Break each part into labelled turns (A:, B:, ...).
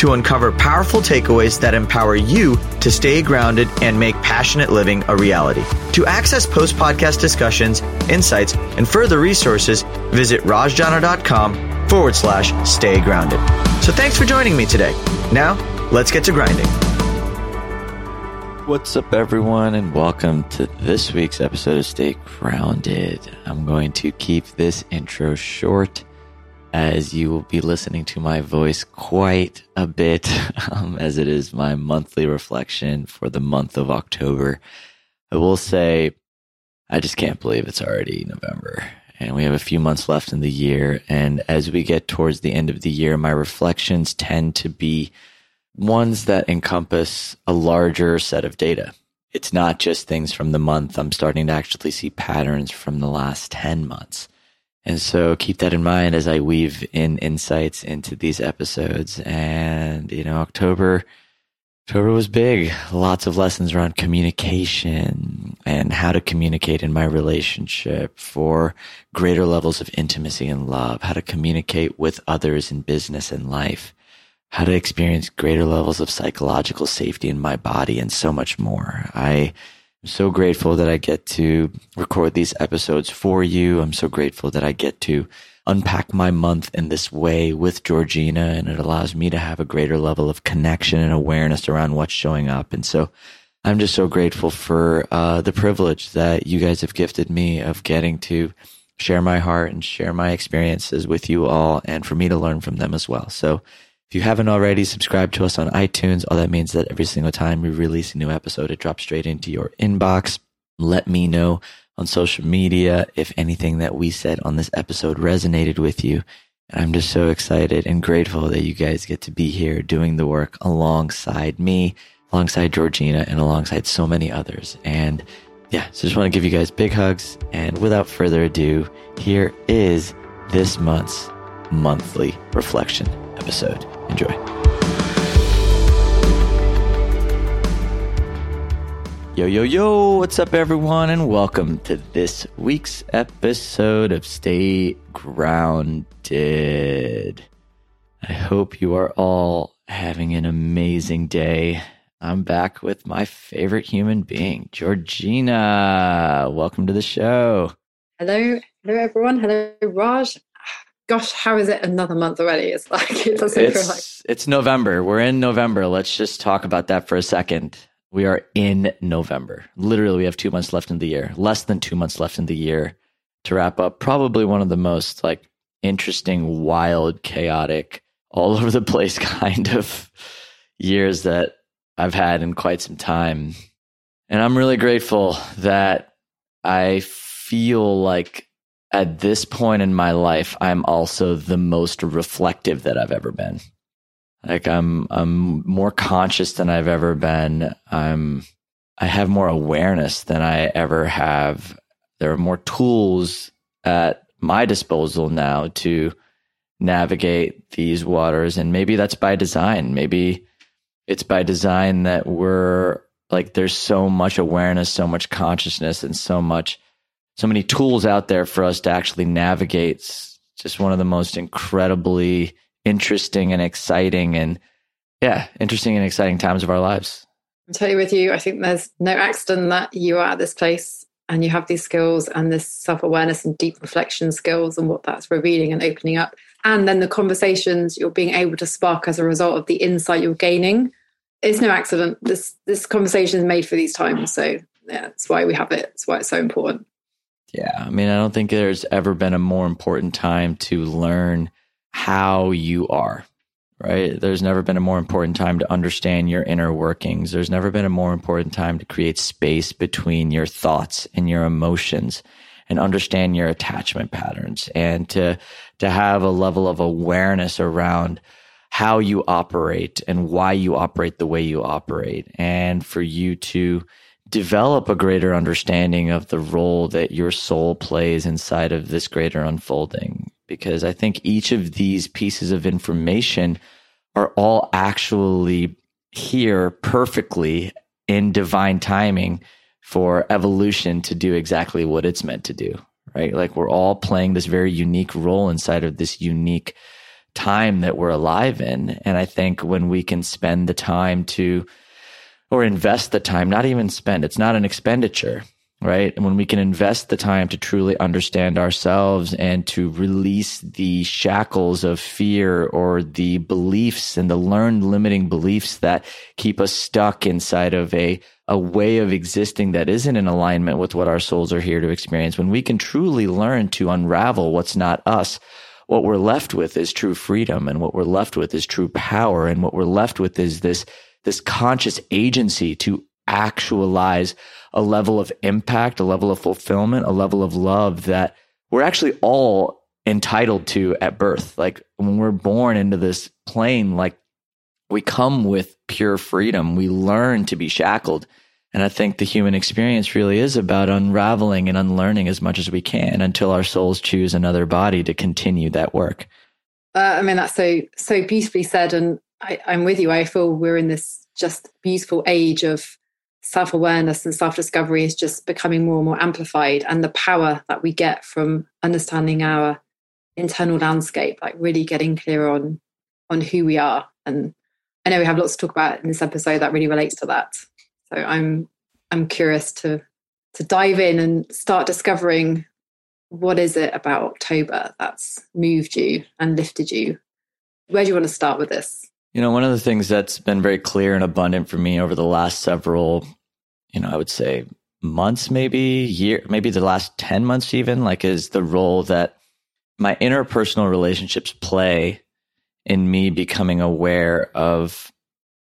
A: to uncover powerful takeaways that empower you to stay grounded and make passionate living a reality. To access post podcast discussions, insights, and further resources, visit rajjana.com forward slash stay grounded. So thanks for joining me today. Now, let's get to grinding.
B: What's up, everyone, and welcome to this week's episode of Stay Grounded. I'm going to keep this intro short as you will be listening to my voice quite a bit, um, as it is my monthly reflection for the month of October. I will say, I just can't believe it's already November and we have a few months left in the year. And as we get towards the end of the year, my reflections tend to be ones that encompass a larger set of data. It's not just things from the month. I'm starting to actually see patterns from the last 10 months. And so keep that in mind as I weave in insights into these episodes. And, you know, October, October was big. Lots of lessons around communication and how to communicate in my relationship for greater levels of intimacy and love, how to communicate with others in business and life how to experience greater levels of psychological safety in my body and so much more. I am so grateful that I get to record these episodes for you. I'm so grateful that I get to unpack my month in this way with Georgina and it allows me to have a greater level of connection and awareness around what's showing up. And so I'm just so grateful for uh, the privilege that you guys have gifted me of getting to share my heart and share my experiences with you all and for me to learn from them as well. So if you haven't already subscribed to us on iTunes, all that means that every single time we release a new episode, it drops straight into your inbox. Let me know on social media if anything that we said on this episode resonated with you. And I'm just so excited and grateful that you guys get to be here doing the work alongside me, alongside Georgina, and alongside so many others. And yeah, so just want to give you guys big hugs. And without further ado, here is this month's monthly reflection episode. Enjoy. Yo, yo, yo, what's up, everyone, and welcome to this week's episode of Stay Grounded. I hope you are all having an amazing day. I'm back with my favorite human being, Georgina. Welcome to the show.
C: Hello, hello, everyone. Hello, Raj gosh, how is it another month already? It's like it doesn't
B: it's,
C: feel like
B: it's November. We're in November. Let's just talk about that for a second. We are in November. Literally, we have two months left in the year. Less than two months left in the year to wrap up. Probably one of the most like interesting, wild, chaotic, all over the place kind of years that I've had in quite some time. And I'm really grateful that I feel like at this point in my life, I'm also the most reflective that I've ever been. Like I'm, I'm more conscious than I've ever been. I'm, I have more awareness than I ever have. There are more tools at my disposal now to navigate these waters. And maybe that's by design. Maybe it's by design that we're like, there's so much awareness, so much consciousness, and so much so many tools out there for us to actually navigate. It's just one of the most incredibly interesting and exciting and yeah, interesting and exciting times of our lives.
C: I'm totally with you. I think there's no accident that you are at this place and you have these skills and this self awareness and deep reflection skills and what that's revealing and opening up. And then the conversations you're being able to spark as a result of the insight you're gaining. It's no accident. This this conversation is made for these times. So yeah, that's why we have it. It's why it's so important.
B: Yeah. I mean, I don't think there's ever been a more important time to learn how you are, right? There's never been a more important time to understand your inner workings. There's never been a more important time to create space between your thoughts and your emotions and understand your attachment patterns and to, to have a level of awareness around how you operate and why you operate the way you operate and for you to develop a greater understanding of the role that your soul plays inside of this greater unfolding. Because I think each of these pieces of information are all actually here perfectly in divine timing for evolution to do exactly what it's meant to do, right? Like we're all playing this very unique role inside of this unique time that we're alive in. And I think when we can spend the time to, or invest the time, not even spend, it's not an expenditure, right? And when we can invest the time to truly understand ourselves and to release the shackles of fear or the beliefs and the learned limiting beliefs that keep us stuck inside of a, a way of existing that isn't in alignment with what our souls are here to experience. When we can truly learn to unravel what's not us, what we're left with is true freedom and what we're left with is true power. And what we're left with is this, this conscious agency to actualize a level of impact, a level of fulfillment, a level of love that we're actually all entitled to at birth. Like when we're born into this plane, like we come with pure freedom. We learn to be shackled. And I think the human experience really is about unraveling and unlearning as much as we can until our souls choose another body to continue that work.
C: Uh, I mean, that's so so beautifully said, and I, I'm with you. I feel we're in this just beautiful age of self awareness and self discovery is just becoming more and more amplified. And the power that we get from understanding our internal landscape, like really getting clear on on who we are. And I know we have lots to talk about in this episode that really relates to that. So I'm I'm curious to to dive in and start discovering what is it about October that's moved you and lifted you. Where do you want to start with this?
B: You know, one of the things that's been very clear and abundant for me over the last several, you know, I would say months, maybe year, maybe the last 10 months even, like is the role that my interpersonal relationships play in me becoming aware of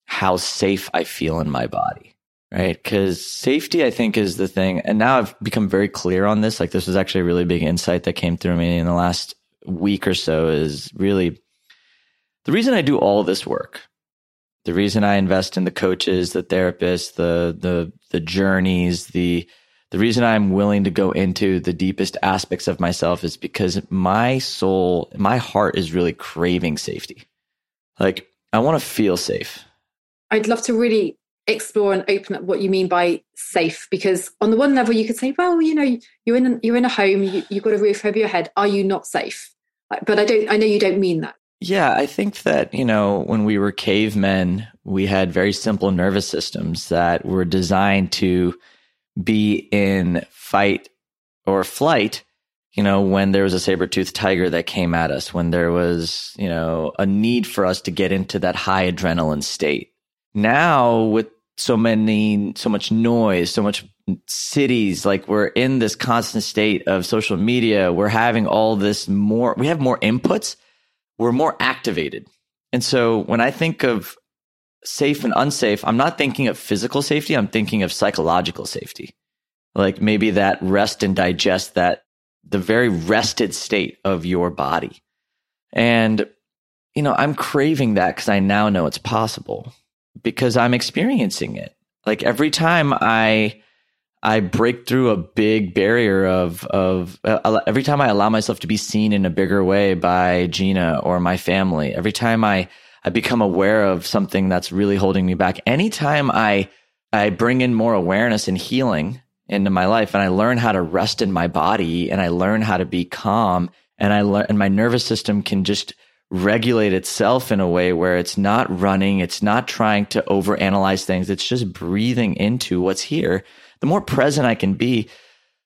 B: how safe I feel in my body. Right. Cause safety, I think, is the thing. And now I've become very clear on this. Like, this was actually a really big insight that came through me in the last week or so is really the reason I do all this work, the reason I invest in the coaches, the therapists, the the the journeys, the the reason I'm willing to go into the deepest aspects of myself is because my soul, my heart is really craving safety. Like I want to feel safe.
C: I'd love to really explore and open up what you mean by safe because on the one level you could say well you know you're in you're in a home you, have got a roof over your head are you not safe but i don't i know you don't mean that
B: yeah, I think that, you know, when we were cavemen, we had very simple nervous systems that were designed to be in fight or flight, you know, when there was a saber-toothed tiger that came at us, when there was, you know, a need for us to get into that high adrenaline state. Now with so many so much noise, so much cities, like we're in this constant state of social media, we're having all this more we have more inputs we're more activated. And so when I think of safe and unsafe, I'm not thinking of physical safety. I'm thinking of psychological safety. Like maybe that rest and digest that the very rested state of your body. And, you know, I'm craving that because I now know it's possible because I'm experiencing it. Like every time I I break through a big barrier of of uh, every time I allow myself to be seen in a bigger way by Gina or my family. Every time I I become aware of something that's really holding me back. Anytime I I bring in more awareness and healing into my life, and I learn how to rest in my body, and I learn how to be calm, and I learn, and my nervous system can just regulate itself in a way where it's not running, it's not trying to overanalyze things, it's just breathing into what's here the more present I can be,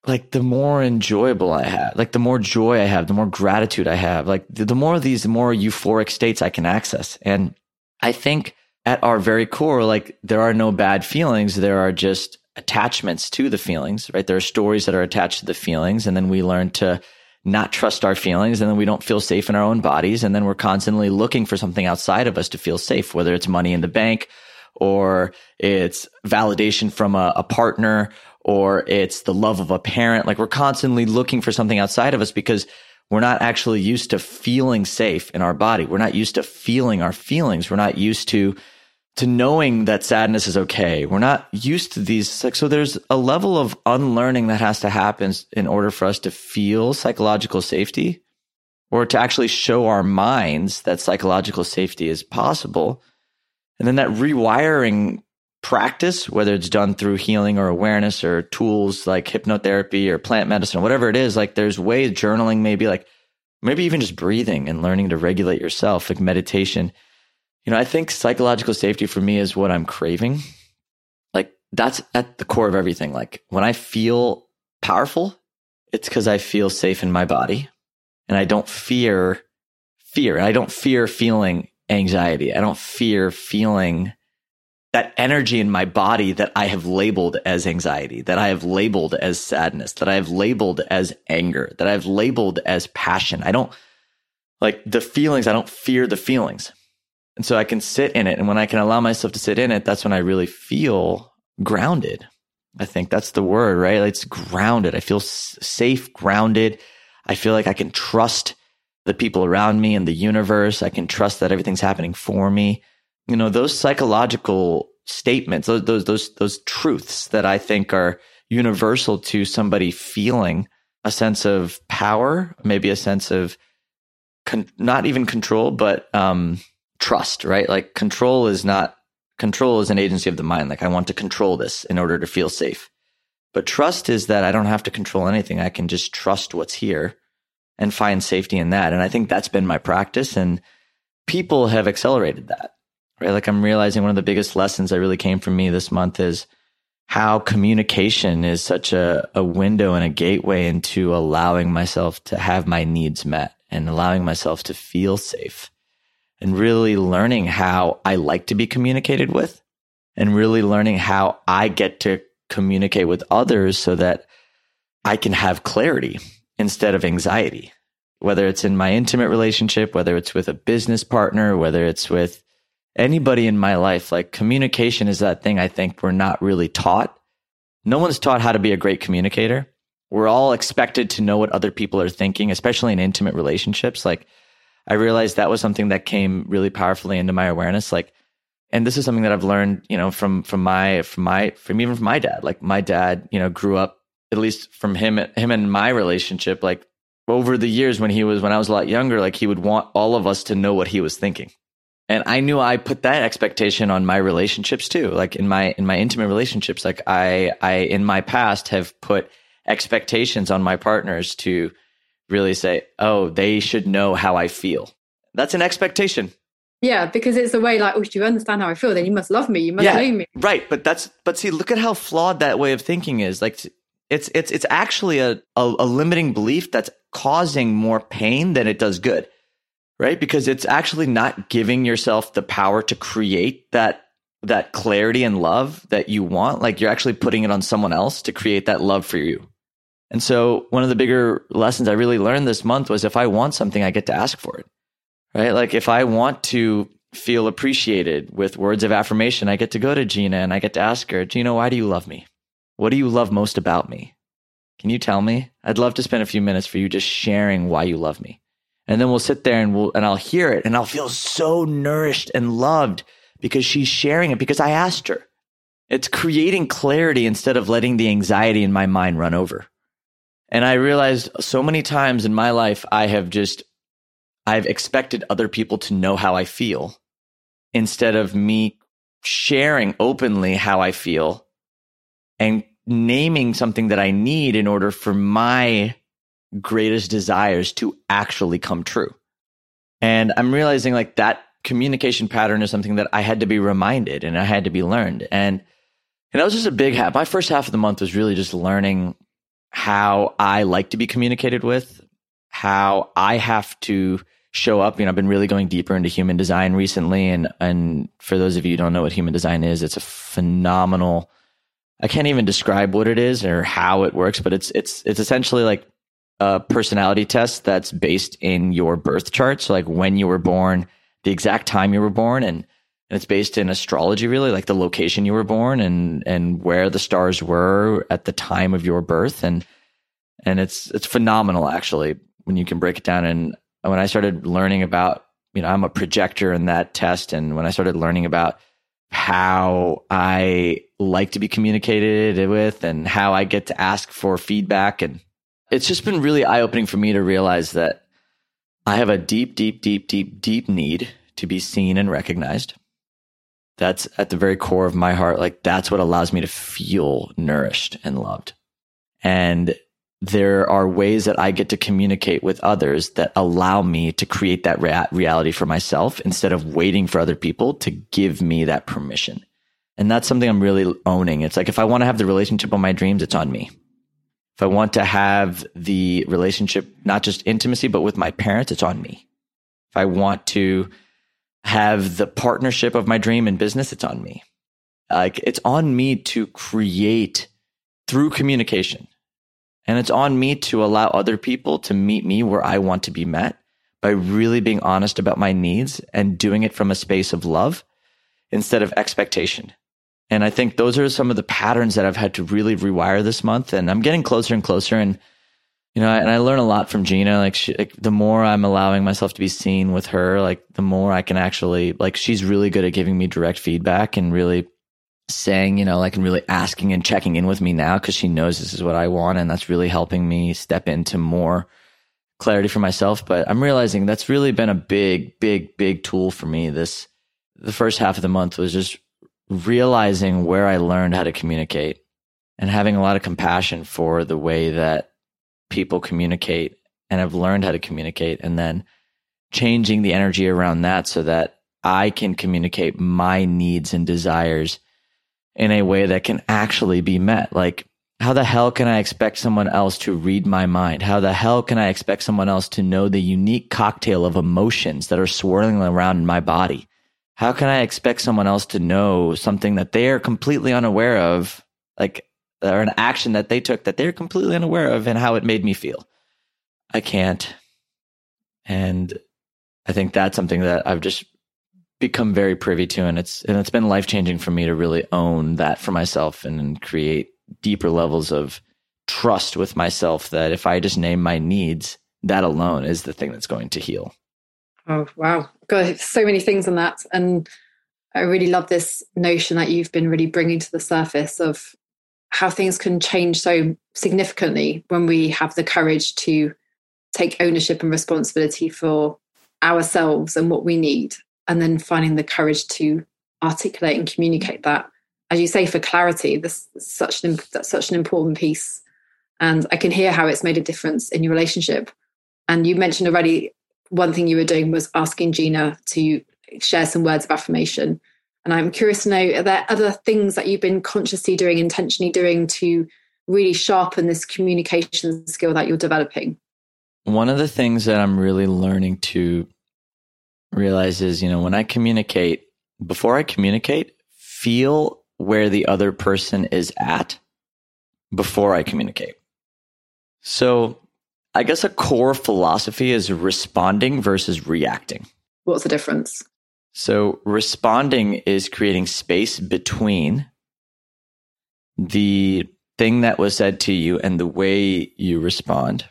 B: like the more enjoyable I have, like the more joy I have, the more gratitude I have, like the, the more of these, the more euphoric states I can access. And I think at our very core, like there are no bad feelings. There are just attachments to the feelings, right? There are stories that are attached to the feelings. And then we learn to not trust our feelings. And then we don't feel safe in our own bodies. And then we're constantly looking for something outside of us to feel safe, whether it's money in the bank or it's validation from a, a partner or it's the love of a parent. Like we're constantly looking for something outside of us because we're not actually used to feeling safe in our body. We're not used to feeling our feelings. We're not used to to knowing that sadness is okay. We're not used to these. Like, so there's a level of unlearning that has to happen in order for us to feel psychological safety or to actually show our minds that psychological safety is possible. And then that rewiring practice, whether it's done through healing or awareness or tools like hypnotherapy or plant medicine, whatever it is, like there's ways journaling, maybe like maybe even just breathing and learning to regulate yourself, like meditation. You know, I think psychological safety for me is what I'm craving. Like that's at the core of everything. Like when I feel powerful, it's because I feel safe in my body and I don't fear fear. I don't fear feeling anxiety. I don't fear feeling that energy in my body that I have labeled as anxiety, that I have labeled as sadness, that I have labeled as anger, that I've labeled as passion. I don't like the feelings. I don't fear the feelings. And so I can sit in it. And when I can allow myself to sit in it, that's when I really feel grounded. I think that's the word, right? It's grounded. I feel safe, grounded. I feel like I can trust the people around me and the universe. I can trust that everything's happening for me. You know those psychological statements those those those, those truths that i think are universal to somebody feeling a sense of power maybe a sense of con- not even control but um, trust right? Like control is not control is an agency of the mind. Like i want to control this in order to feel safe. But trust is that i don't have to control anything. I can just trust what's here and find safety in that and i think that's been my practice and people have accelerated that right? Like I'm realizing one of the biggest lessons that really came from me this month is how communication is such a, a window and a gateway into allowing myself to have my needs met and allowing myself to feel safe and really learning how I like to be communicated with and really learning how I get to communicate with others so that I can have clarity instead of anxiety. Whether it's in my intimate relationship, whether it's with a business partner, whether it's with anybody in my life, like communication is that thing I think we're not really taught. No one's taught how to be a great communicator. We're all expected to know what other people are thinking, especially in intimate relationships. Like I realized that was something that came really powerfully into my awareness. Like, and this is something that I've learned, you know, from from my from my from even from my dad. Like my dad, you know, grew up at least from him him and my relationship. Like over the years when he was when I was a lot younger, like he would want all of us to know what he was thinking. And i knew i put that expectation on my relationships too. Like in my in my intimate relationships like i i in my past have put expectations on my partners to really say oh they should know how i feel. That's an expectation.
C: Yeah because it's a way like oh do you understand how i feel? Then you must love me. You must yeah, me.
B: right. But that's but see look at how flawed that way of thinking is. Like it's it's it's actually a, a, a limiting belief that's causing more pain than it does good right? Because it's actually not giving yourself the power to create that that clarity and love that you want. Like you're actually putting it on someone else to create that love for you. And so one of the bigger lessons I really learned this month was if I want something, I get to ask for it. Right? Like if I want to feel appreciated with words of affirmation, I get to go to Gina and I get to ask her, Gina, why do you love me? What do you love most about me? Can you tell me? I'd love to spend a few minutes for you just sharing why you love me and then we'll sit there and we'll and I'll hear it and I'll feel so nourished and loved because she's sharing it because I asked her. It's creating clarity instead of letting the anxiety in my mind run over. And I realized so many times in my life I have just I've expected other people to know how I feel instead of me sharing openly how I feel and naming something that I need in order for my greatest desires to actually come true. And I'm realizing like that communication pattern is something that I had to be reminded and I had to be learned. And, and that was just a big half. My first half of the month was really just learning how I like to be communicated with, how I have to show up. You know, I've been really going deeper into human design recently. And, and for those of you who don't know what human design is, it's a phenomenal, I can't even describe what it is or how it works, but it's, it's, it's essentially like a personality test that's based in your birth chart. So like when you were born, the exact time you were born and, and it's based in astrology really, like the location you were born and and where the stars were at the time of your birth. And and it's it's phenomenal actually when you can break it down. And when I started learning about, you know, I'm a projector in that test. And when I started learning about how I like to be communicated with and how I get to ask for feedback. And it's just been really eye opening for me to realize that I have a deep, deep, deep, deep, deep need to be seen and recognized. That's at the very core of my heart. Like that's what allows me to feel nourished and loved. And there are ways that I get to communicate with others that allow me to create that rea- reality for myself instead of waiting for other people to give me that permission. And that's something I'm really owning. It's like if I want to have the relationship of my dreams, it's on me. If I want to have the relationship, not just intimacy, but with my parents, it's on me. If I want to have the partnership of my dream in business, it's on me. Like it's on me to create through communication and it's on me to allow other people to meet me where I want to be met by really being honest about my needs and doing it from a space of love instead of expectation. And I think those are some of the patterns that I've had to really rewire this month. And I'm getting closer and closer. And, you know, and I learn a lot from Gina. Like, she, like the more I'm allowing myself to be seen with her, like the more I can actually, like, she's really good at giving me direct feedback and really saying, you know, like and really asking and checking in with me now because she knows this is what I want. And that's really helping me step into more clarity for myself. But I'm realizing that's really been a big, big, big tool for me. This, the first half of the month was just realizing where I learned how to communicate and having a lot of compassion for the way that people communicate and have learned how to communicate and then changing the energy around that so that I can communicate my needs and desires in a way that can actually be met. Like, how the hell can I expect someone else to read my mind? How the hell can I expect someone else to know the unique cocktail of emotions that are swirling around in my body? How can I expect someone else to know something that they are completely unaware of, like, or an action that they took that they're completely unaware of and how it made me feel? I can't. And I think that's something that I've just become very privy to and it's and it's been life changing for me to really own that for myself and create deeper levels of trust with myself that if I just name my needs, that alone is the thing that's going to heal.
C: Oh wow. God, so many things on that. And I really love this notion that you've been really bringing to the surface of how things can change so significantly when we have the courage to take ownership and responsibility for ourselves and what we need and then finding the courage to articulate and communicate that. As you say for clarity this such an that's such an important piece. And i can hear how it's made a difference in your relationship. And you mentioned already one thing you were doing was asking gina to share some words of affirmation. And i'm curious to know are there other things that you've been consciously doing intentionally doing to really sharpen this communication skill that you're developing?
B: One of the things that i'm really learning to realizes, you know, when I communicate, before I communicate, feel where the other person is at before I communicate. So I guess a core philosophy is responding versus reacting.
C: What's the difference?
B: So responding is creating space between the thing that was said to you and the way you respond.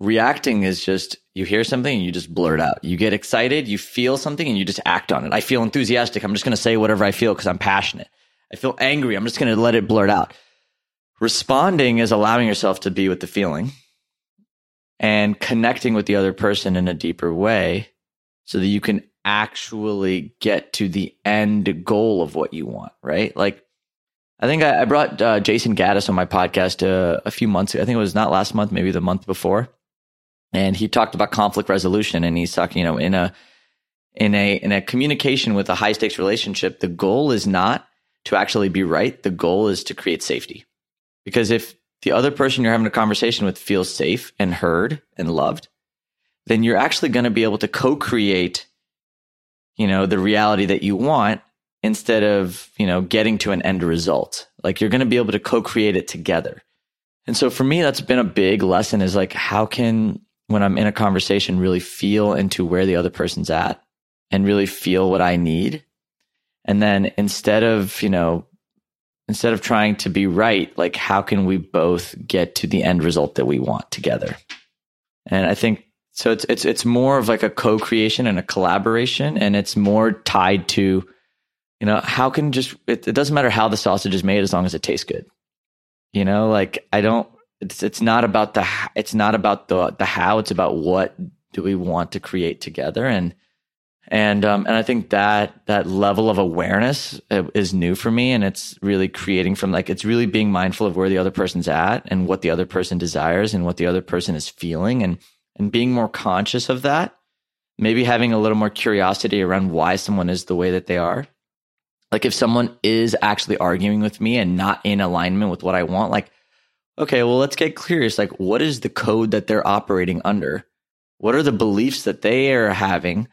B: Reacting is just you hear something and you just blurt out. You get excited, you feel something and you just act on it. I feel enthusiastic. I'm just going to say whatever I feel because I'm passionate. I feel angry. I'm just going to let it blurt out. Responding is allowing yourself to be with the feeling and connecting with the other person in a deeper way so that you can actually get to the end goal of what you want, right? Like, I think I, brought uh, Jayson Gaddis on my podcast uh, a few months ago. I think it was not last month, maybe the month before and he talked about conflict resolution and he's talking you know in a in a in a communication with a high stakes relationship the goal is not to actually be right. The goal is to create safety. Because if the other person you're having a conversation with feels safe and heard and loved then you're actually going to be able to co-create you know the reality that you want instead of you know getting to an end result. Like you're going to be able to co-create it together. And so for me that's been a big lesson is like how can when I'm in a conversation, really feel into where the other person's at and really feel what I need. And then instead of, you know, instead of trying to be right, like how can we both get to the end result that we want together? And I think so it's it's it's more of like a co-creation and a collaboration and it's more tied to you know, how can just, it, it doesn't matter how the sausage is made as long as it tastes good. You know, like I don't, it's, it's not about the, it's not about the, the how, it's about what do we want to create together. And, and um, and I think that that level of awareness uh, is new for me, and it's really creating from like it's really being mindful of where the other person's at and what the other person desires and what the other person is feeling, and and being more conscious of that. Maybe having a little more curiosity around why someone is the way that they are. Like if someone is actually arguing with me and not in alignment with what I want, like okay, well let's get curious. Like what is the code that they're operating under? What are the beliefs that they are having?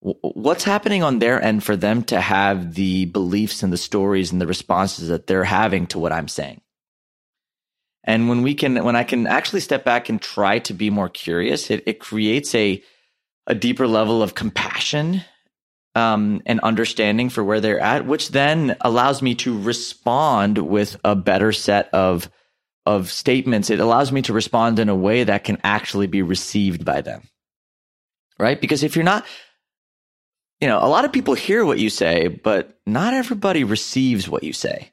B: what's happening on their end for them to have the beliefs and the stories and the responses that they're having to what I'm saying. And when we can, when I can actually step back and try to be more curious, it, it creates a, a deeper level of compassion um, and understanding for where they're at, which then allows me to respond with a better set of of statements. It allows me to respond in a way that can actually be received by them. Right? Because if you're not you know, a lot of people hear what you say, but not everybody receives what you say,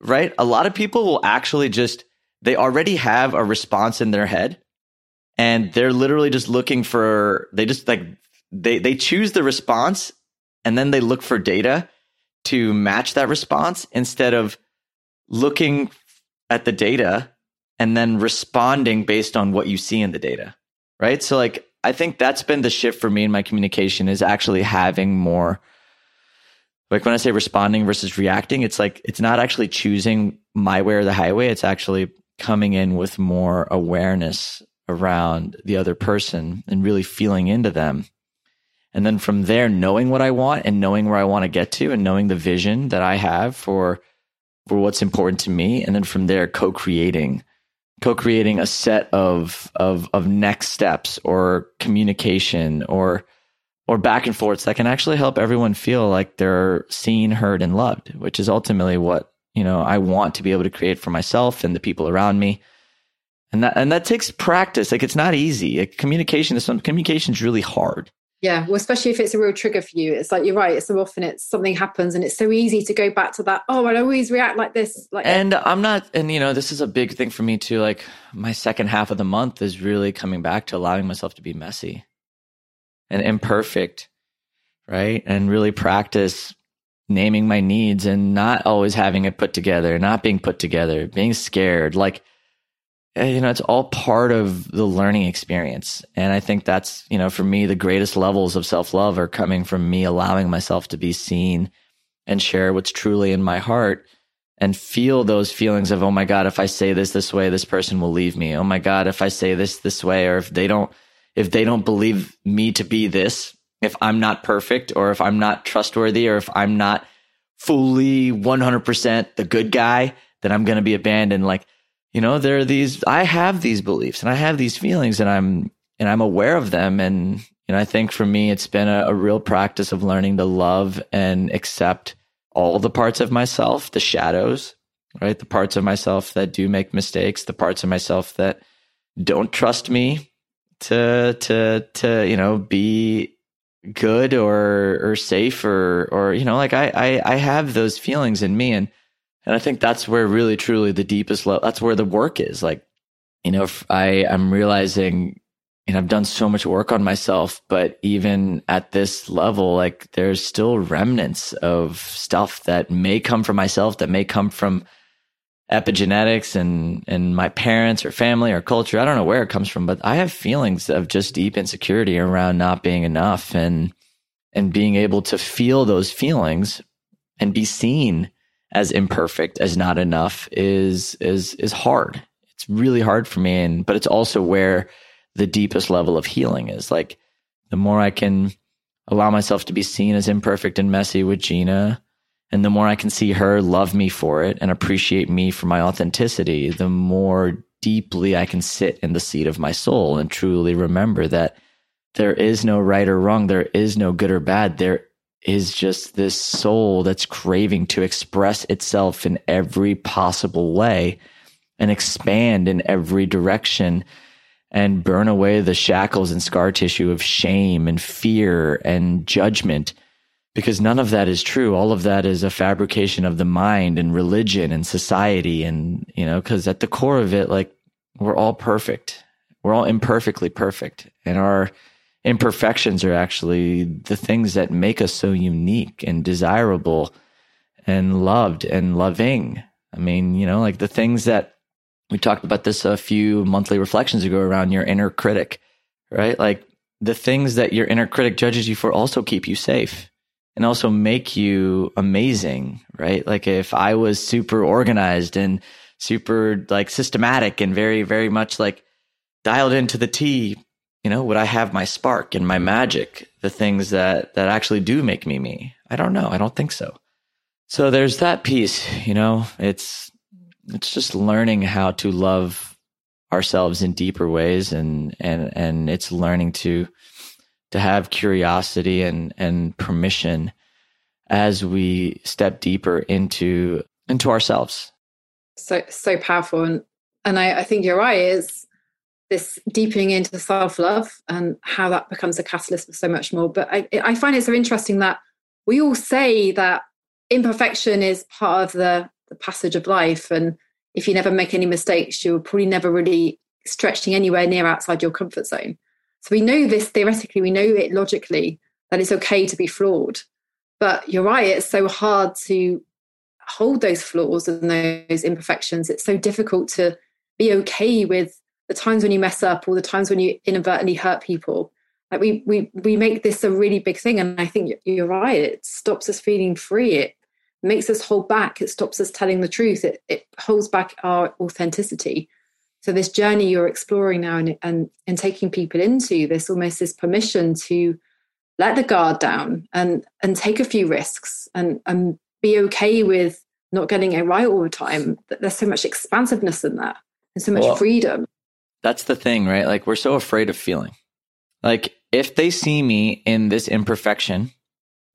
B: right? A lot of people will actually just, they already have a response in their head and they're literally just looking for, they just like, they, they choose the response and then they look for data to match that response instead of looking at the data and then responding based on what you see in the data, right? So like I think that's been the shift for me in my communication is actually having more like when I say responding versus reacting, it's like it's not actually choosing my way or the highway. It's actually coming in with more awareness around the other person and really feeling into them. And then from there, knowing what I want and knowing where I want to get to and knowing the vision that I have for for what's important to me. And then from there, co-creating co-creating a set of of of next steps or communication or or back and forths that can actually help everyone feel like they're seen, heard, and loved, which is ultimately what you know I want to be able to create for myself and the people around me. And that and that takes practice. Like it's not easy. Like, communication is some communication is really hard.
C: Yeah, well, especially if it's a real trigger for you. It's like you're right. So often it's something happens, and it's so easy to go back to that. Oh, I always react like this. Like,
B: and I'm not. And you know, this is a big thing for me too. Like my second half of the month is really coming back to allowing myself to be messy and imperfect, right? And really practice naming my needs and not always having it put together, not being put together, being scared, like Eh, Eh, you know, it's all part of the learning experience. And I think that's, you know, for me, the greatest levels of self love are coming from me allowing myself to be seen and share what's truly in my heart and feel those feelings of, oh my God, if I say this this way, this person will leave me. Oh my God, if I say this this way, or if they don't, if they don't believe me to be this, if I'm not perfect, or if I'm not trustworthy, or if I'm not fully 100% the good guy, then I'm going to be abandoned. Like, you know, there are these, I have these beliefs and I have these feelings and I'm, and I'm aware of them. And, you know, I think for me, it's been a, a real practice of learning to love and accept all the parts of myself, the shadows, right? The parts of myself that do make mistakes, the parts of myself that don't trust me to, to, to, you know, be good or, or safe or, or, you know, like I, I, I have those feelings in me and, and I think that's where really truly the deepest level, that's where the work is. Like, you know, I, I'm realizing, and I've done so much work on myself, but even at this level, like there's still remnants of stuff that may come from myself, that may come from epigenetics and, and my parents or family or culture. I don't know where it comes from, but I have feelings of just deep insecurity around not being enough and, and being able to feel those feelings and be seen as imperfect as not enough is is is hard. It's really hard for me and but it's also where the deepest level of healing is. Like the more I can allow myself to be seen as imperfect and messy with Gina and the more I can see her love me for it and appreciate me for my authenticity, the more deeply I can sit in the seat of my soul and truly remember that there is no right or wrong. There is no good or bad. There is just this soul that's craving to express itself in every possible way and expand in every direction and burn away the shackles and scar tissue of shame and fear and judgment because none of that is true. All of that is a fabrication of the mind and religion and society. And, you know, cause at the core of it, like we're all perfect. We're all imperfectly perfect. And our imperfections are actually the things that make us so unique and desirable and loved and loving. I mean, you know, like the things that we talked about this a few monthly reflections ago around your inner critic, right? Like the things that your inner critic judges you for also keep you safe and also make you amazing, right? Like if I was super organized and super like systematic and very, very much like dialed into the T, you know, would I have my spark and my magic, the things that, that actually do make me me? I don't know. I don't think so. So there's that piece, you know, it's, it's just learning how to love ourselves in deeper ways and, and, and it's learning to, to have curiosity and, and permission as we step deeper into, into ourselves.
C: So, so powerful. And, and I, I think you're right. Is this deepening into self love and how that becomes a catalyst for so much more. But I, I find it so interesting that we all say that imperfection is part of the, the passage of life. And if you never make any mistakes, you're probably never really stretching anywhere near outside your comfort zone. So we know this theoretically, we know it logically that it's okay to be flawed. But you're right, it's so hard to hold those flaws and those imperfections. It's so difficult to be okay with the times when you mess up or the times when you inadvertently hurt people. Like we we we make this a really big thing, and I think you're right. It stops us feeling free. It makes us hold back. It stops us telling the truth. It it holds back our authenticity. So this journey you're exploring now and and, and taking people into this almost this permission to let the guard down and and take a few risks and and be okay with not getting it right all the time. There's so much expansiveness in that and so much well, freedom.
B: That's the thing, right? Like we're so afraid of feeling. Like if they see me in this imperfection,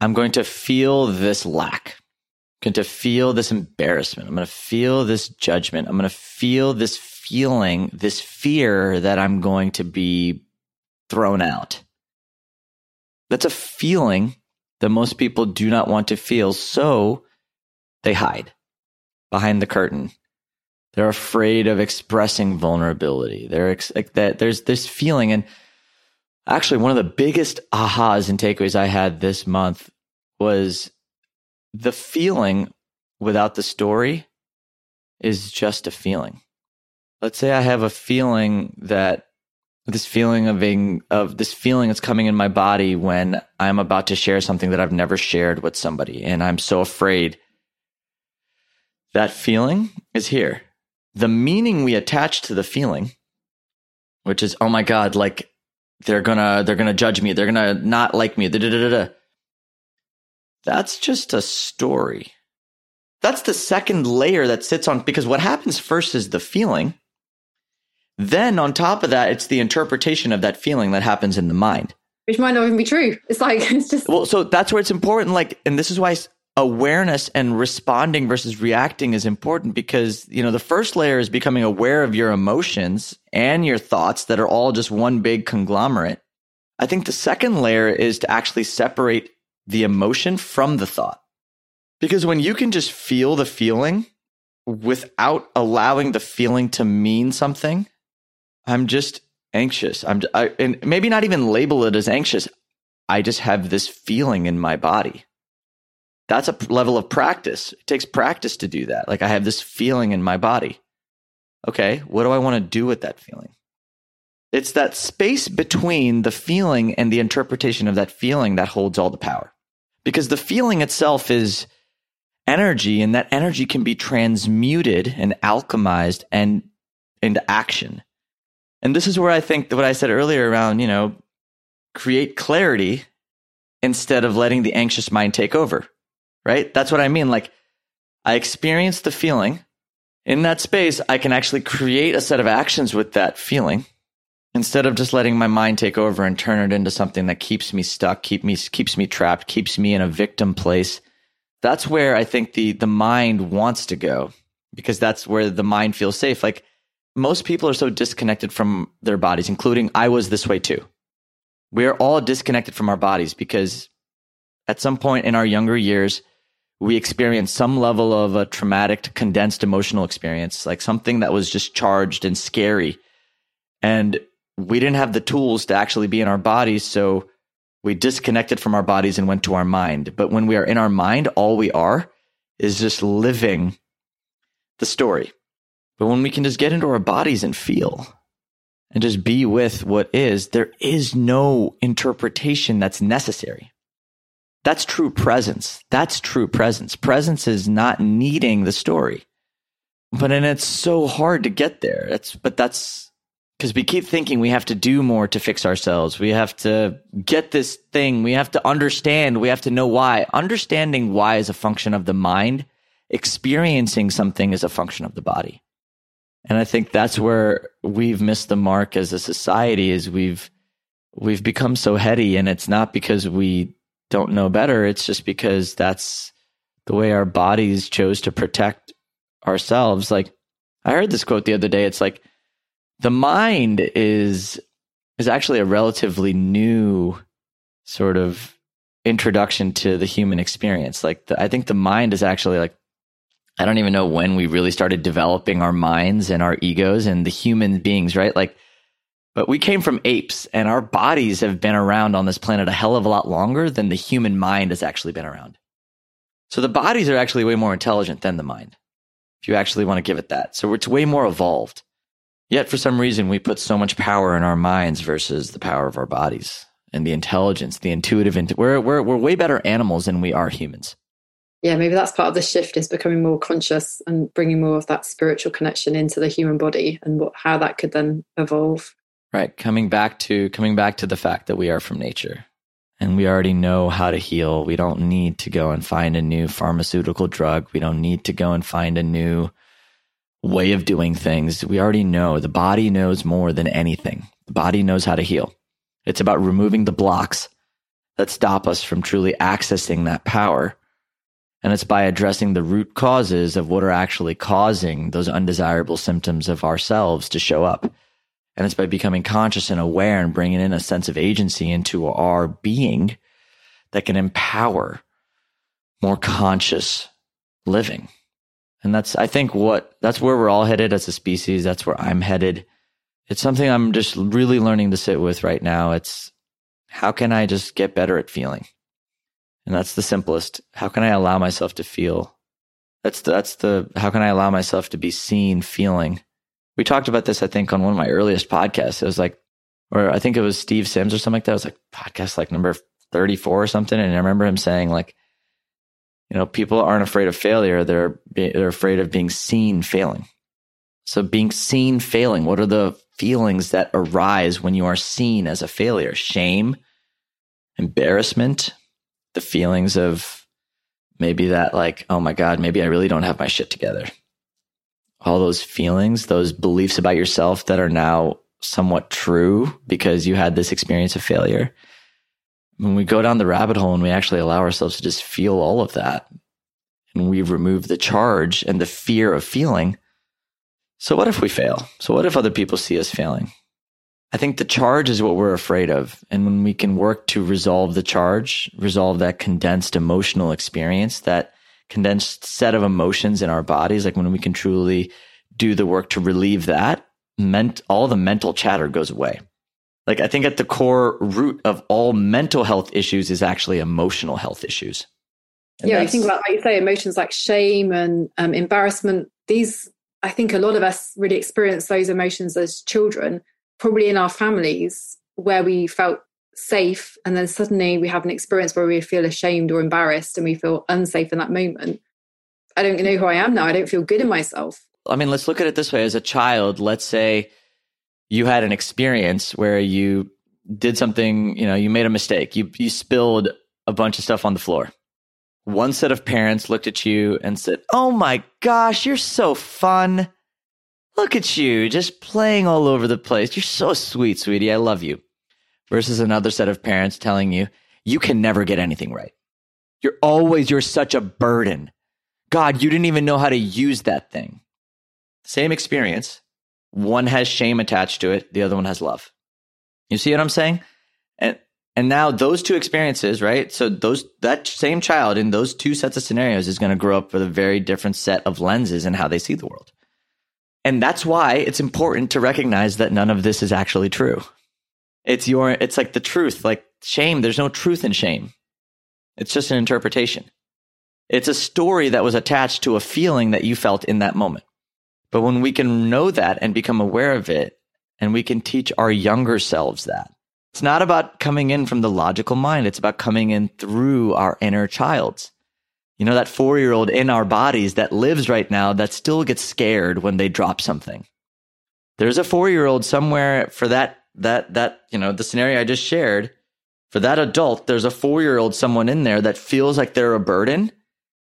B: I'm going to feel this lack. I'm going to feel this embarrassment. I'm going to feel this judgment. I'm going to feel this feeling, this fear that I'm going to be thrown out. That's a feeling that most people do not want to feel. So they hide behind the curtain. They're afraid of expressing vulnerability. They're ex- like that. There's this feeling. And actually, one of the biggest ahas and takeaways I had this month was the feeling without the story is just a feeling. Let's say I have a feeling that this feeling of being of this feeling that's coming in my body when I'm about to share something that I've never shared with somebody and I'm so afraid. That feeling is here. The meaning we attach to the feeling, which is, oh my God, like they're gonna they're gonna judge me, they're gonna not like me. Da, da, da, da. That's just a story. That's the second layer that sits on because what happens first is the feeling then on top of that, it's the interpretation of that feeling that happens in the mind.
C: Which might not even be true. It's like, it's just.
B: Well, so that's where it's important. Like, and this is why awareness and responding versus reacting is important because, you know, the first layer is becoming aware of your emotions and your thoughts that are all just one big conglomerate. I think the second layer is to actually separate the emotion from the thought. Because when you can just feel the feeling without allowing the feeling to mean something, I'm just anxious. I'm I, and maybe not even label it as anxious. I just have this feeling in my body. That's a level of practice. It takes practice to do that. Like I have this feeling in my body. Okay, what do I want to do with that feeling? It's that space between the feeling and the interpretation of that feeling that holds all the power. Because the feeling itself is energy and that energy can be transmuted and alchemized and into action. And this is where I think what I said earlier around, you know, create clarity instead of letting the anxious mind take over. Right? That's what I mean. Like I experience the feeling. In that space, I can actually create a set of actions with that feeling instead of just letting my mind take over and turn it into something that keeps me stuck, keep me keeps me trapped, keeps me in a victim place. That's where I think the the mind wants to go because that's where the mind feels safe. Like most people are so disconnected from their bodies, including I was this way too. We are all disconnected from our bodies because at some point in our younger years, we experienced some level of a traumatic, condensed emotional experience, like something that was just charged and scary. And we didn't have the tools to actually be in our bodies. So we disconnected from our bodies and went to our mind. But when we are in our mind, all we are is just living the story. But when we can just get into our bodies and feel and just be with what is, there is no interpretation that's necessary. That's true presence. That's true presence. Presence is not needing the story. But and it's so hard to get there. That's but that's because we keep thinking we have to do more to fix ourselves. We have to get this thing. We have to understand. We have to know why. Understanding why is a function of the mind. Experiencing something is a function of the body. And I think that's where we've missed the mark as a society is we've we've become so heady and it's not because we don't know better. It's just because that's the way our bodies chose to protect ourselves. Like I heard this quote the other day. It's like the mind is is actually a relatively new sort of introduction to the human experience. Like the, I think the mind is actually like I don't even know when we really started developing our minds and our egos and the human beings, right? Like, but we came from apes and our bodies have been around on this planet a hell of a lot longer than the human mind has actually been around. So the bodies are actually way more intelligent than the mind, if you actually want to give it that. So it's way more evolved. Yet for some reason, we put so much power in our minds versus the power of our bodies and the intelligence, the intuitive. We're, we're, we're way better animals than we are humans
C: yeah, maybe that's part of the shift is becoming more conscious and bringing more of that spiritual connection into the human body and what how that could then evolve.
B: Right, coming back to coming back to the fact that we are from nature and we already know how to heal. We don't need to go and find a new pharmaceutical drug. We don't need to go and find a new way of doing things. We already know. The body knows more than anything. The body knows how to heal. It's about removing the blocks that stop us from truly accessing that power and it's by addressing the root causes of what are actually causing those undesirable symptoms of ourselves to show up. And it's by becoming conscious and aware and bringing in a sense of agency into our being that can empower more conscious living. And that's, I think, what that's where we're all headed as a species. That's where I'm headed. It's something I'm just really learning to sit with right now. It's how can I just get better at feeling? And that's the simplest. How can I allow myself to feel? That's the, that's the, how can I allow myself to be seen, feeling? We talked about this, I think, on one of my earliest podcasts. It was like, or I think it was Steve Sims or something like that. It was like podcast like number 34 or something. And I remember him saying like, you know, people aren't afraid of failure. They're, they're afraid of being seen failing. So being seen failing, what are the feelings that arise when you are seen as a failure? Shame, embarrassment, the feelings of maybe that like, oh my God, maybe I really don't have my shit together. All those feelings, those beliefs about yourself that are now somewhat true because you had this experience of failure. When we go down the rabbit hole and we actually allow ourselves to just feel all of that and we remove the charge and the fear of feeling. So what if we fail? So what if other people see us failing? I think the charge is what we're afraid of. And when we can work to resolve the charge, resolve that condensed emotional experience, that condensed set of emotions in our bodies, like when we can truly do the work to relieve that, meant all the mental chatter goes away. Like I think at the core root of all mental health issues is actually emotional health issues.
C: And yeah, I think about like you say, emotions like shame and um, embarrassment. These, I think, a lot of us really experience those emotions as children probably in our families where we felt safe and then suddenly we have an experience where we feel ashamed or embarrassed and we feel unsafe in that moment. I don't know who i am now. I don't feel good in myself.
B: I mean let's look at it this way. As a child let's say you had an experience where you did something you know you made a mistake. You you spilled a bunch of stuff on the floor. One set of parents looked at you and said oh my gosh you're so fun. Look at you, just playing all over the place. You're so sweet, sweetie. I love you. Versus another set of parents telling you, you can never get anything right. You're always, you're such a burden. God, you didn't even know how to use that thing. Same experience. One has shame attached to it, the other one has love. You see what I'm saying? And And now those two experiences, right? So those that same child in those two sets of scenarios is going to grow up with a very different set of lenses and how they see the world. And that's why it's important to recognize that none of this is actually true. It's your it's like the truth, like shame, there's no truth in shame. It's just an interpretation. It's a story that was attached to a feeling that you felt in that moment. But when we can know that and become aware of it, and we can teach our younger selves that, it's not about coming in from the logical mind. It's about coming in through our inner child. You know, that four year old in our bodies that lives right now that still gets scared when they drop something. There's a four year old somewhere for that, that, that, you know, the scenario I just shared. For that adult, there's a four year old someone in there that feels like they're a burden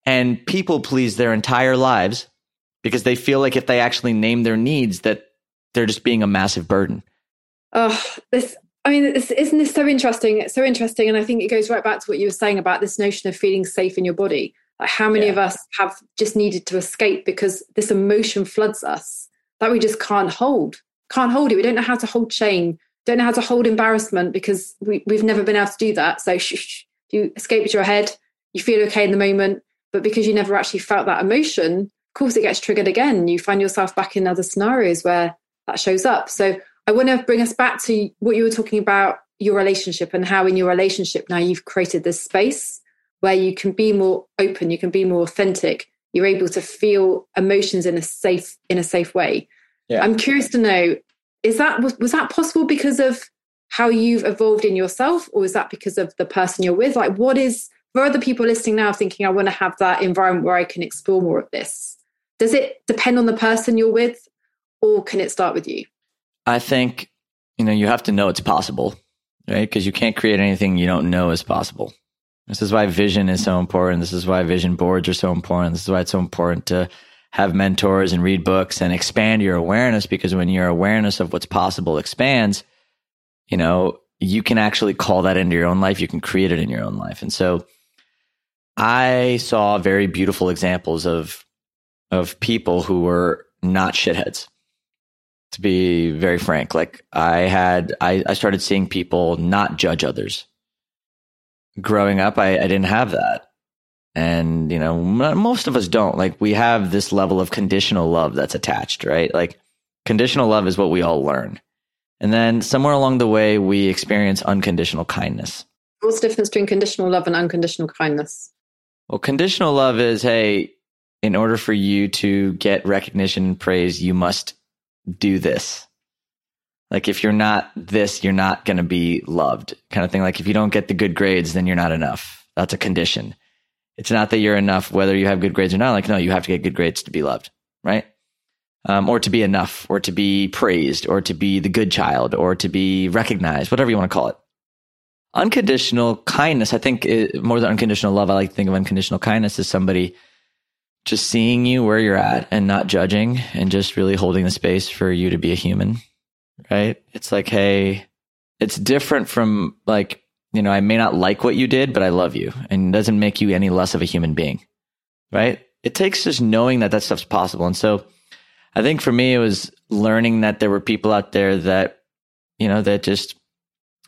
B: and people please their entire lives because they feel like if they actually name their needs that they're just being a massive burden.
C: Oh, this I mean, isn't this so interesting? It's so interesting. And I think it goes right back to what you were saying about this notion of feeling safe in your body. Like how many yeah. of us have just needed to escape because this emotion floods us that we just can't hold, can't hold it. We don't know how to hold shame, don't know how to hold embarrassment because we, we've never been able to do that. So you escape your head, you feel okay in the moment, but because you never actually felt that emotion, of course it gets triggered again. You find yourself back in other scenarios where that shows up. So I want to bring us back to what you were talking about your relationship and how in your relationship now you've created this space where you can be more open, you can be more authentic, you're able to feel emotions in a safe in a safe way. Yeah. I'm curious to know is that was, was that possible because of how you've evolved in yourself or is that because of the person you're with? Like what is for other people listening now thinking I want to have that environment where I can explore more of this? Does it depend on the person you're with or can it start with you?
B: I think, you know, you have to know it's possible, right? Because you can't create anything you don't know is possible. This is why vision is so important. This is why vision boards are so important. This is why it's so important to have mentors and read books and expand your awareness because when your awareness of what's possible expands, you know, you can actually call that into your own life. You can create it in your own life. And so I saw very beautiful examples of, of people who were not shitheads to be very frank. Like I had, I, I started seeing people not judge others. Growing up, I, I didn't have that. And, you know, most of us don't. Like we have this level of conditional love that's attached, right? Like conditional love is what we all learn. And then somewhere along the way, we experience unconditional kindness.
C: What's the difference between conditional love and unconditional kindness?
B: Well, conditional love is, hey, in order for you to get recognition and praise, you must do this. Like if you're not this, you're not going to be loved kind of thing. Like if you don't get the good grades, then you're not enough. That's a condition. It's not that you're enough, whether you have good grades or not. Like, no, you have to get good grades to be loved, right? Um, or to be enough, or to be praised, or to be the good child, or to be recognized, whatever you want to call it. Unconditional kindness, I think, it, more than unconditional love, I like to think of unconditional kindness as somebody just seeing you where you're at and not judging and just really holding the space for you to be a human. Right. It's like, hey, it's different from like, you know, I may not like what you did, but I love you and it doesn't make you any less of a human being. Right. It takes just knowing that that stuff's possible. And so I think for me, it was learning that there were people out there that, you know, that just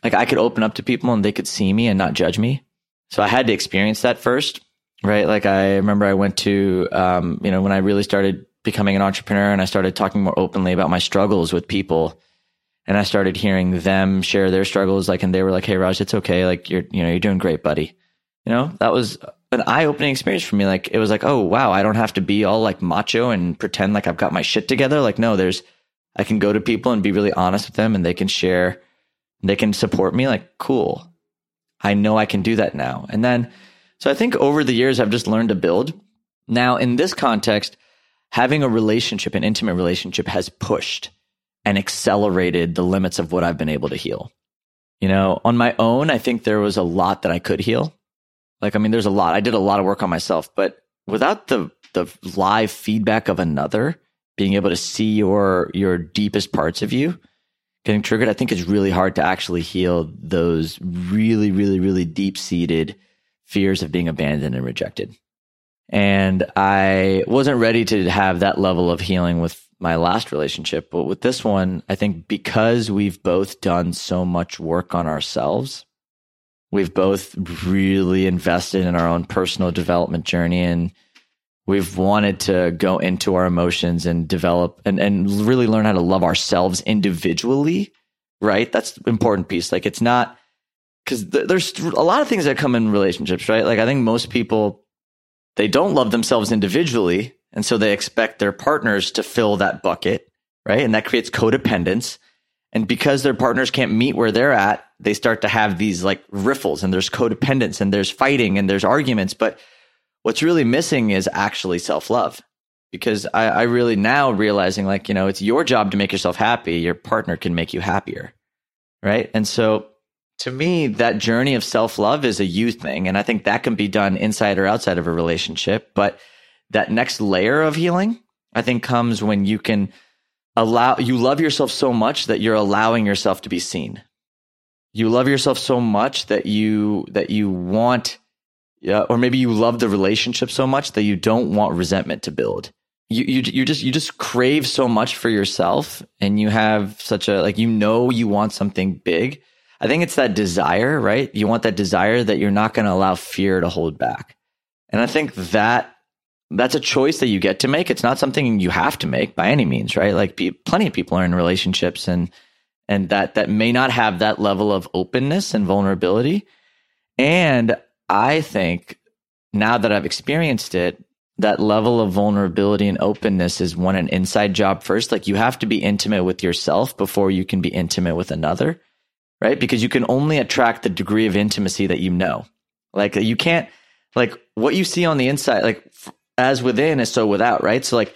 B: like I could open up to people and they could see me and not judge me. So I had to experience that first right? Like I remember I went to, um, you know, when I really started becoming an entrepreneur and I started talking more openly about my struggles with people and I started hearing them share their struggles, like, and they were like, Hey, Raj, it's okay. Like you're, you know, you're doing great, buddy. You know, that was an eye opening experience for me. Like it was like, Oh, wow. I don't have to be all like macho and pretend like I've got my shit together. Like, no, there's, I can go to people and be really honest with them and they can share, they can support me. Like, cool. I know I can do that now. And then, so I think over the years, I've just learned to build. Now, in this context, having a relationship, an intimate relationship has pushed and accelerated the limits of what I've been able to heal. You know, on my own, I think there was a lot that I could heal. Like, I mean, there's a lot. I did a lot of work on myself, but without the, the live feedback of another, being able to see your, your deepest parts of you getting triggered, I think it's really hard to actually heal those really, really, really deep seated fears of being abandoned and rejected. And I wasn't ready to have that level of healing with my last relationship. But with this one, I think because we've both done so much work on ourselves, We've both really invested in our own personal development journey and we've wanted to go into our emotions and develop and, and really learn how to love ourselves individually. Right. That's important piece. Like it's not because th- there's a lot of things that come in relationships, right? Like I think most people, they don't love themselves individually. And so they expect their partners to fill that bucket. Right. And that creates codependence. And because their partners can't meet where they're at, they start to have these like riffles and there's codependence and there's fighting and there's arguments. But what's really missing is actually self love. Because I, I really now realizing like, you know, it's your job to make yourself happy. Your partner can make you happier. Right. And so to me, that journey of self love is a you thing. And I think that can be done inside or outside of a relationship. But that next layer of healing, I think comes when you can allow, you love yourself so much that you're allowing yourself to be seen you love yourself so much that you that you want yeah, or maybe you love the relationship so much that you don't want resentment to build. You you you just you just crave so much for yourself and you have such a like you know you want something big. I think it's that desire, right? You want that desire that you're not going to allow fear to hold back. And I think that that's a choice that you get to make. It's not something you have to make by any means, right? Like plenty of people are in relationships and and that that may not have that level of openness and vulnerability. And I think now that I've experienced it, that level of vulnerability and openness is one an inside job first. Like you have to be intimate with yourself before you can be intimate with another, right? Because you can only attract the degree of intimacy that you know. Like you can't, like what you see on the inside, like as within is so without, right? So like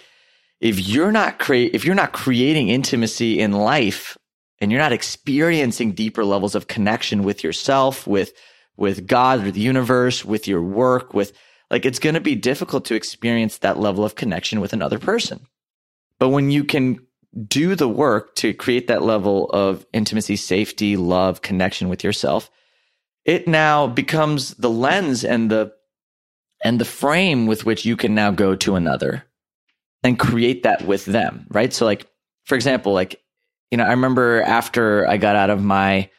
B: if you're not create, if you're not creating intimacy in life and you're not experiencing deeper levels of connection with yourself, with, with God, with the universe, with your work, with like, it's going to be difficult to experience that level of connection with another person. But when you can do the work to create that level of intimacy, safety, love, connection with yourself, it now becomes the lens and the, and the frame with which you can now go to another and create that with them, right? So like, for example, like you know, I remember after I got out of my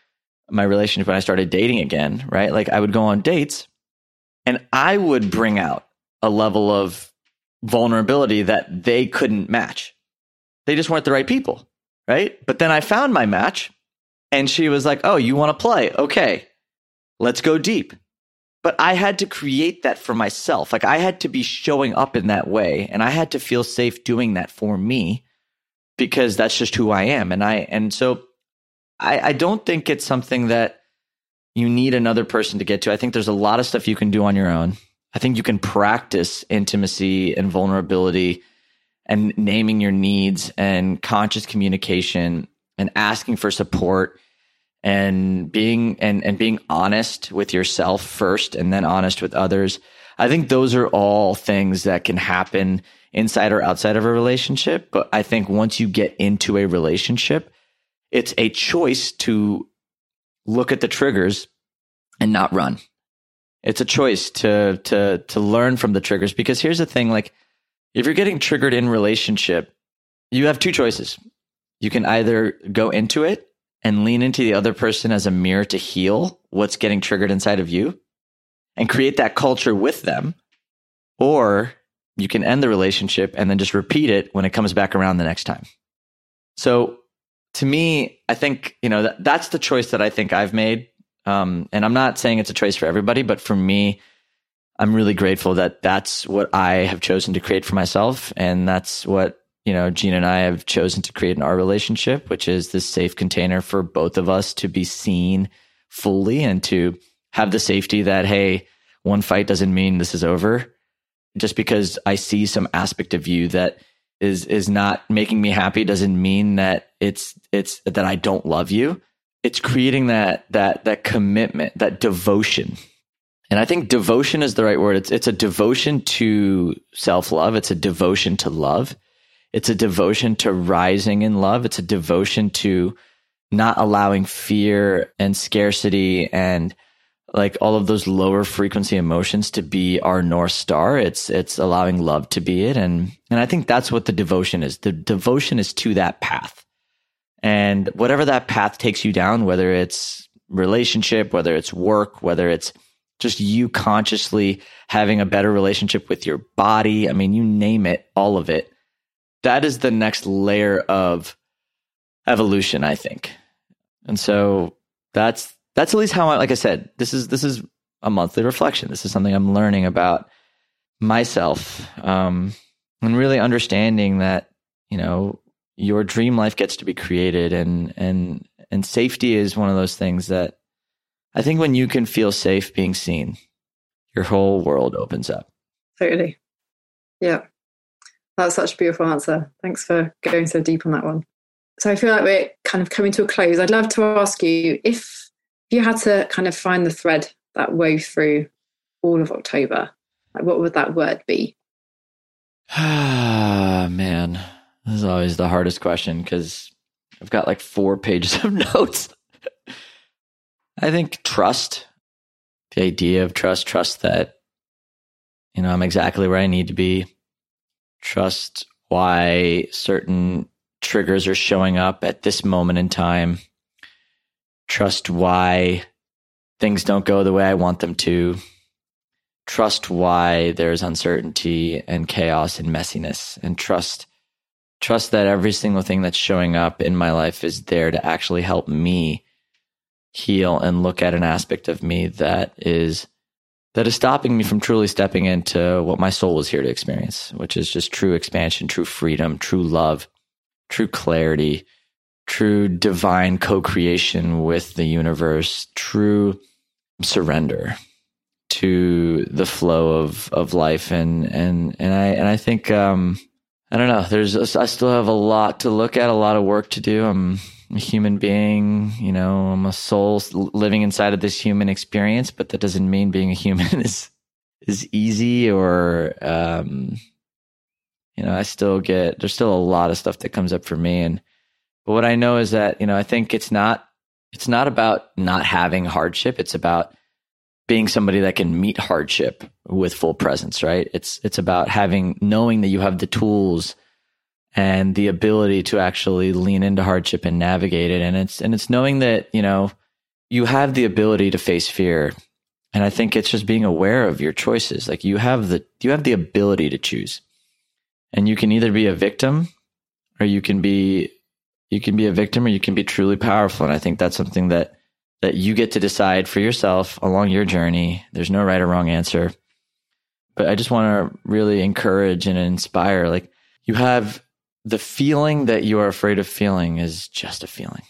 B: my relationship when I started dating again, right? Like I would go on dates and I would bring out a level of vulnerability that they couldn't match. They just weren't the right people, right? But then I found my match and she was like, "Oh, you want to play? Okay. Let's go deep." But I had to create that for myself. Like I had to be showing up in that way and I had to feel safe doing that for me because that's just who I am. And I, and so I, I don't think it's something that you need another person to get to. I think there's a lot of stuff you can do on your own. I think you can practice intimacy and vulnerability and naming your needs and conscious communication and asking for support and being and, and being honest with yourself first and then honest with others. I think those are all things that can happen inside or outside of a relationship. But I think once you get into a relationship, it's a choice to look at the triggers and not run. It's a choice to to to learn from the triggers because here's the thing like if you're getting triggered in relationship, you have two choices. You can either go into it and lean into the other person as a mirror to heal what's getting triggered inside of you and create that culture with them or you can end the relationship and then just repeat it when it comes back around the next time. So to me, I think, you know, that, that's the choice that I think I've made. Um, and I'm not saying it's a choice for everybody, but for me, I'm really grateful that that's what I have chosen to create for myself. And that's what, you know, Gina and I have chosen to create in our relationship, which is this safe container for both of us to be seen fully and to have the safety that, hey, one fight doesn't mean this is over just because I see some aspect of you that is is not making me happy doesn't mean that it's it's that I don't love you. It's creating that that that commitment, that devotion. And I think devotion is the right word. It's it's a devotion to self-love, it's a devotion to love. It's a devotion to rising in love. It's a devotion to not allowing fear and scarcity and like all of those lower frequency emotions to be our north star it's it's allowing love to be it and and i think that's what the devotion is the devotion is to that path and whatever that path takes you down whether it's relationship, whether it's work, whether it's just you consciously having a better relationship with your body. I mean, you name it, all of it. That is the next layer of evolution, I think. And so that's that's at least how I like I said, this is this is a monthly reflection. This is something I'm learning about myself. Um and really understanding that, you know, your dream life gets to be created and and and safety is one of those things that I think when you can feel safe being seen, your whole world opens up.
C: Totally. Yeah. That's such a beautiful answer. Thanks for going so deep on that one. So I feel like we're kind of coming to a close. I'd love to ask you if you had to kind of find the thread that wove through all of October, like what would that word be?
B: Ah, man. This is always the hardest question because I've got like four pages of notes. I think trust, the idea of trust, trust that, you know, I'm exactly where I need to be. Trust why certain triggers are showing up at this moment in time. Trust why things don't go the way I want them to. Trust why there's uncertainty and chaos and messiness and trust trust that every single thing that's showing up in my life is there to actually help me heal and look at an aspect of me that is that is stopping me from truly stepping into what my soul is here to experience, which is just true expansion, true freedom, true love, true clarity, true divine co-creation with the universe, true surrender to the flow of of life and and and I and I think um I don't know. There's I still have a lot to look at, a lot of work to do. I'm a human being, you know, I'm a soul living inside of this human experience, but that doesn't mean being a human is is easy or um you know, I still get there's still a lot of stuff that comes up for me and but what I know is that, you know, I think it's not it's not about not having hardship, it's about being somebody that can meet hardship with full presence, right? It's it's about having knowing that you have the tools and the ability to actually lean into hardship and navigate it and it's and it's knowing that, you know, you have the ability to face fear. And I think it's just being aware of your choices. Like you have the you have the ability to choose. And you can either be a victim or you can be you can be a victim or you can be truly powerful and I think that's something that that you get to decide for yourself along your journey. There's no right or wrong answer. But I just want to really encourage and inspire like you have the feeling that you are afraid of feeling is just a feeling.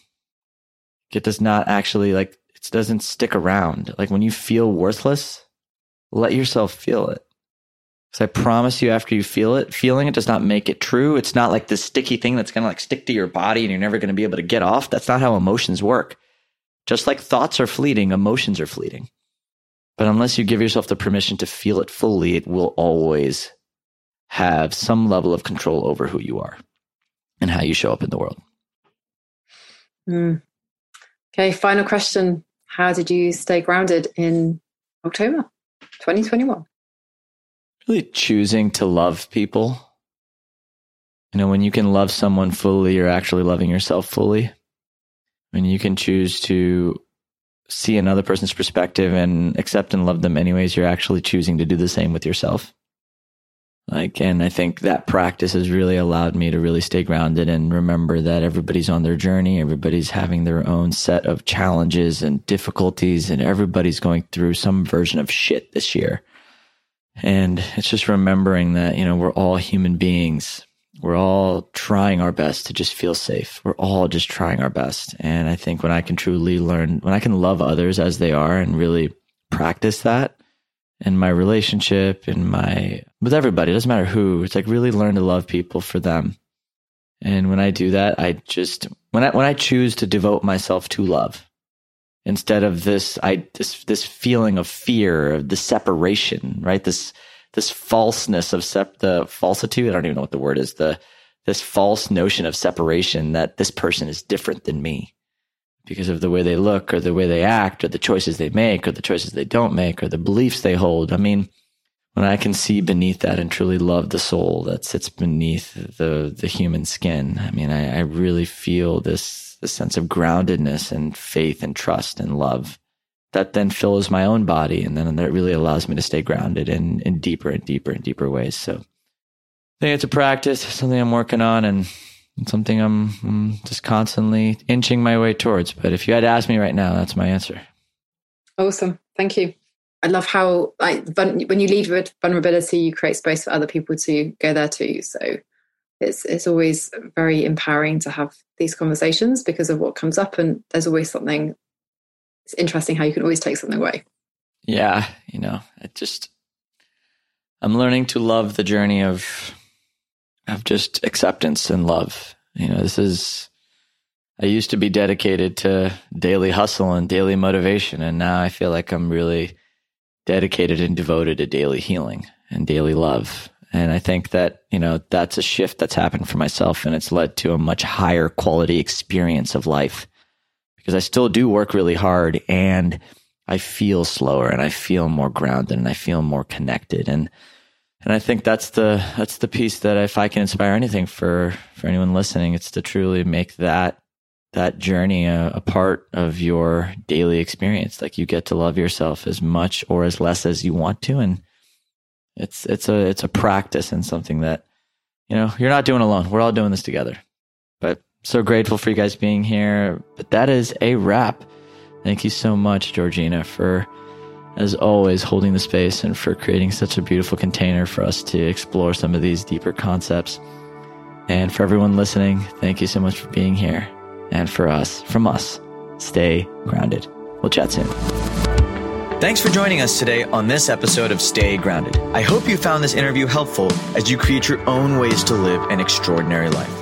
B: It does not actually like it doesn't stick around. Like when you feel worthless, let yourself feel it. Because I promise you, after you feel it, feeling it does not make it true. It's not like this sticky thing that's going to like stick to your body and you're never going to be able to get off. That's not how emotions work. Just like thoughts are fleeting, emotions are fleeting. But unless you give yourself the permission to feel it fully, it will always have some level of control over who you are and how you show up in the world.
C: Mm. Okay, final question. How did you stay grounded in October 2021?
B: Really choosing to love people. You know, when you can love someone fully, you're actually loving yourself fully when you can choose to see another person's perspective and accept and love them anyways, you're actually choosing to do the same with yourself. Like, and I think that practice has really allowed me to really stay grounded and remember that everybody's on their journey. Everybody's having their own set of challenges and difficulties and everybody's going through some version of shit this year. And it's just remembering that, you know, we're all human beings we're all trying our best to just feel safe. We're all just trying our best. And I think when I can truly learn, when I can love others as they are and really practice that in my relationship, in my, with everybody, it doesn't matter who, it's like really learn to love people for them. And when I do that, I just, when I, when I choose to devote myself to love, instead of this, I, this, this feeling of fear, of the separation, right? This, this falseness of sep- the falsitude. I don't even know what the word is. The this false notion of separation that this person is different than me because of the way they look or the way they act or the choices they make or the choices they don't make or the beliefs they hold. I mean, when I can see beneath that and truly love the soul that sits beneath the the human skin, I mean, I, I really feel this this sense of groundedness and faith and trust and love that then fills my own body, and then that really allows me to stay grounded in in deeper and deeper and deeper ways. So, I think it's a practice, something I'm working on, and something I'm, I'm just constantly inching my way towards. But if you had to ask me right now, that's my answer.
C: Awesome, thank you. I love how like when you lead with vulnerability, you create space for other people to go there too. So it's it's always very empowering to have these conversations because of what comes up, and there's always something. It's interesting how you can always take something away.
B: Yeah, you know, it just I'm learning to love the journey of of just acceptance and love. You know, this is I used to be dedicated to daily hustle and daily motivation, and now I feel like I'm really dedicated and devoted to daily healing and daily love. And I think that, you know, that's a shift that's happened for myself and it's led to a much higher quality experience of life because I still do work really hard and I feel slower and I feel more grounded and I feel more connected. And, and I think that's the, that's the piece that if I can inspire anything for, for anyone listening, it's to truly make that that journey a, a, part of your daily experience. Like you get to love yourself as much or as less as you want to. And it's, it's a, it's a practice and something that, you know, you're not doing alone. We're all doing this together, but so grateful for you guys being here. But that is a wrap. Thank you so much, Georgina, for, as always, holding the space and for creating such a beautiful container for us to explore some of these deeper concepts. And for everyone listening, thank you so much for being here and for us, from us, stay grounded. We'll chat soon.
A: Thanks for joining us today on this episode of Stay Grounded. I hope you found this interview helpful as you create your own ways to live an extraordinary life.